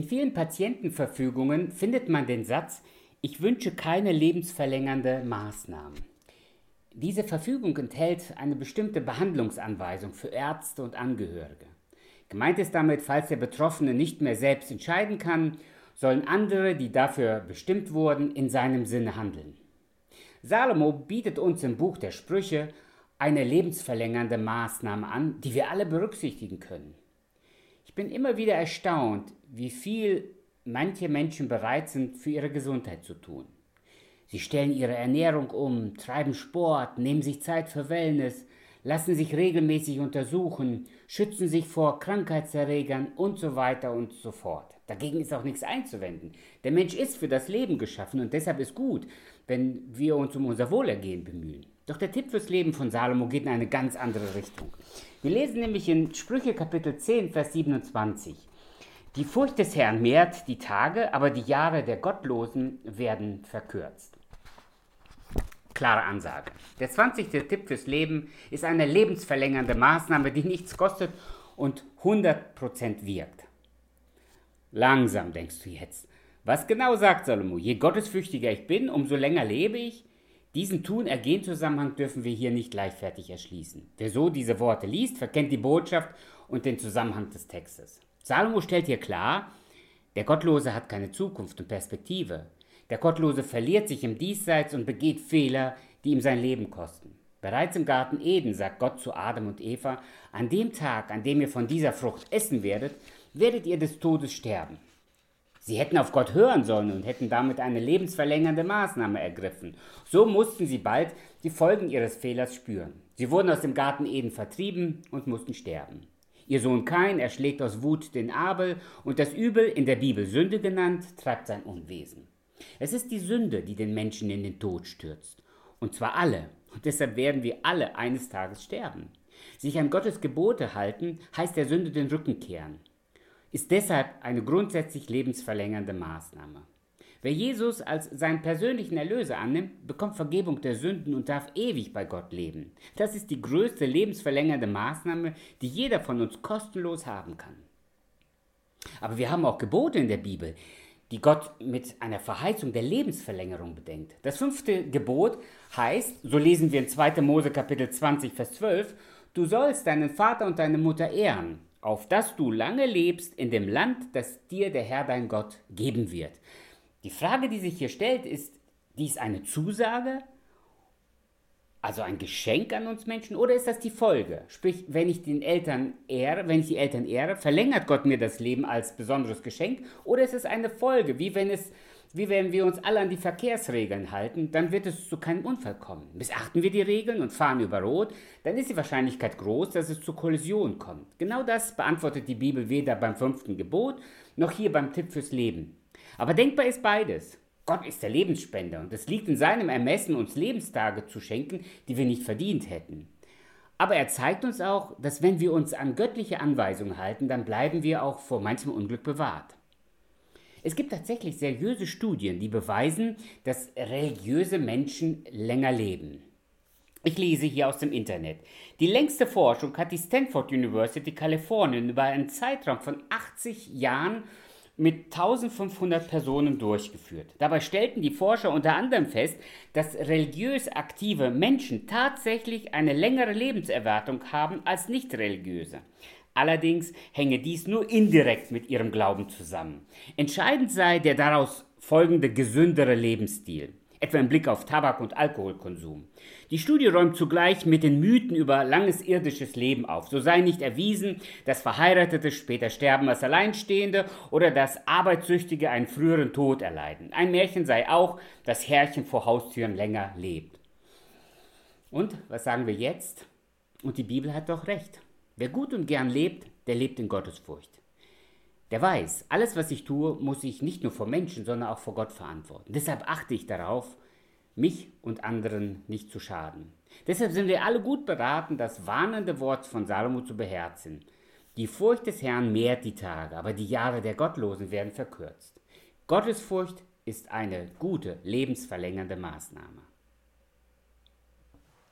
In vielen Patientenverfügungen findet man den Satz, ich wünsche keine lebensverlängernde Maßnahmen. Diese Verfügung enthält eine bestimmte Behandlungsanweisung für Ärzte und Angehörige. Gemeint ist damit, falls der Betroffene nicht mehr selbst entscheiden kann, sollen andere, die dafür bestimmt wurden, in seinem Sinne handeln. Salomo bietet uns im Buch der Sprüche eine lebensverlängernde Maßnahme an, die wir alle berücksichtigen können. Ich bin immer wieder erstaunt, wie viel manche Menschen bereit sind, für ihre Gesundheit zu tun. Sie stellen ihre Ernährung um, treiben Sport, nehmen sich Zeit für Wellness, lassen sich regelmäßig untersuchen, schützen sich vor Krankheitserregern und so weiter und so fort. Dagegen ist auch nichts einzuwenden. Der Mensch ist für das Leben geschaffen und deshalb ist gut, wenn wir uns um unser Wohlergehen bemühen. Doch der Tipp fürs Leben von Salomo geht in eine ganz andere Richtung. Wir lesen nämlich in Sprüche Kapitel 10, Vers 27. Die Furcht des Herrn mehrt die Tage, aber die Jahre der Gottlosen werden verkürzt. Klare Ansage. Der 20. Tipp fürs Leben ist eine lebensverlängernde Maßnahme, die nichts kostet und 100% wirkt. Langsam denkst du jetzt. Was genau sagt Salomo? Je gottesfürchtiger ich bin, umso länger lebe ich. Diesen Tun-Ergehen-Zusammenhang dürfen wir hier nicht leichtfertig erschließen. Wer so diese Worte liest, verkennt die Botschaft und den Zusammenhang des Textes. Salomo stellt hier klar, der Gottlose hat keine Zukunft und Perspektive. Der Gottlose verliert sich im Diesseits und begeht Fehler, die ihm sein Leben kosten. Bereits im Garten Eden sagt Gott zu Adam und Eva, an dem Tag, an dem ihr von dieser Frucht essen werdet, werdet ihr des Todes sterben. Sie hätten auf Gott hören sollen und hätten damit eine lebensverlängernde Maßnahme ergriffen. So mussten sie bald die Folgen ihres Fehlers spüren. Sie wurden aus dem Garten Eden vertrieben und mussten sterben. Ihr Sohn Kain erschlägt aus Wut den Abel und das Übel, in der Bibel Sünde genannt, treibt sein Unwesen. Es ist die Sünde, die den Menschen in den Tod stürzt. Und zwar alle. Und deshalb werden wir alle eines Tages sterben. Sich an Gottes Gebote halten, heißt der Sünde den Rücken kehren ist deshalb eine grundsätzlich lebensverlängernde Maßnahme. Wer Jesus als seinen persönlichen Erlöser annimmt, bekommt Vergebung der Sünden und darf ewig bei Gott leben. Das ist die größte lebensverlängernde Maßnahme, die jeder von uns kostenlos haben kann. Aber wir haben auch Gebote in der Bibel, die Gott mit einer Verheißung der Lebensverlängerung bedenkt. Das fünfte Gebot heißt, so lesen wir in 2. Mose Kapitel 20, Vers 12, du sollst deinen Vater und deine Mutter ehren auf dass du lange lebst in dem Land, das dir der Herr dein Gott geben wird. Die Frage, die sich hier stellt, ist, dies eine Zusage, also ein Geschenk an uns Menschen, oder ist das die Folge? Sprich, wenn ich den Eltern ehre, wenn ich die Eltern ehre, verlängert Gott mir das Leben als besonderes Geschenk, oder ist es eine Folge, wie wenn es wie wenn wir uns alle an die Verkehrsregeln halten, dann wird es zu keinem Unfall kommen. Missachten wir die Regeln und fahren über Rot, dann ist die Wahrscheinlichkeit groß, dass es zur Kollision kommt. Genau das beantwortet die Bibel weder beim fünften Gebot noch hier beim Tipp fürs Leben. Aber denkbar ist beides. Gott ist der Lebensspender und es liegt in seinem Ermessen, uns Lebenstage zu schenken, die wir nicht verdient hätten. Aber er zeigt uns auch, dass wenn wir uns an göttliche Anweisungen halten, dann bleiben wir auch vor manchem Unglück bewahrt. Es gibt tatsächlich seriöse Studien, die beweisen, dass religiöse Menschen länger leben. Ich lese hier aus dem Internet. Die längste Forschung hat die Stanford University Kalifornien über einen Zeitraum von 80 Jahren mit 1500 Personen durchgeführt. Dabei stellten die Forscher unter anderem fest, dass religiös aktive Menschen tatsächlich eine längere Lebenserwartung haben als nicht religiöse. Allerdings hänge dies nur indirekt mit ihrem Glauben zusammen. Entscheidend sei der daraus folgende gesündere Lebensstil, etwa im Blick auf Tabak- und Alkoholkonsum. Die Studie räumt zugleich mit den Mythen über langes irdisches Leben auf. So sei nicht erwiesen, dass Verheiratete später sterben als Alleinstehende oder dass Arbeitssüchtige einen früheren Tod erleiden. Ein Märchen sei auch, dass Herrchen vor Haustüren länger lebt. Und was sagen wir jetzt? Und die Bibel hat doch recht. Wer gut und gern lebt, der lebt in Gottesfurcht. Der weiß, alles, was ich tue, muss ich nicht nur vor Menschen, sondern auch vor Gott verantworten. Deshalb achte ich darauf, mich und anderen nicht zu schaden. Deshalb sind wir alle gut beraten, das warnende Wort von Salomo zu beherzen. Die Furcht des Herrn mehrt die Tage, aber die Jahre der Gottlosen werden verkürzt. Gottesfurcht ist eine gute, lebensverlängernde Maßnahme.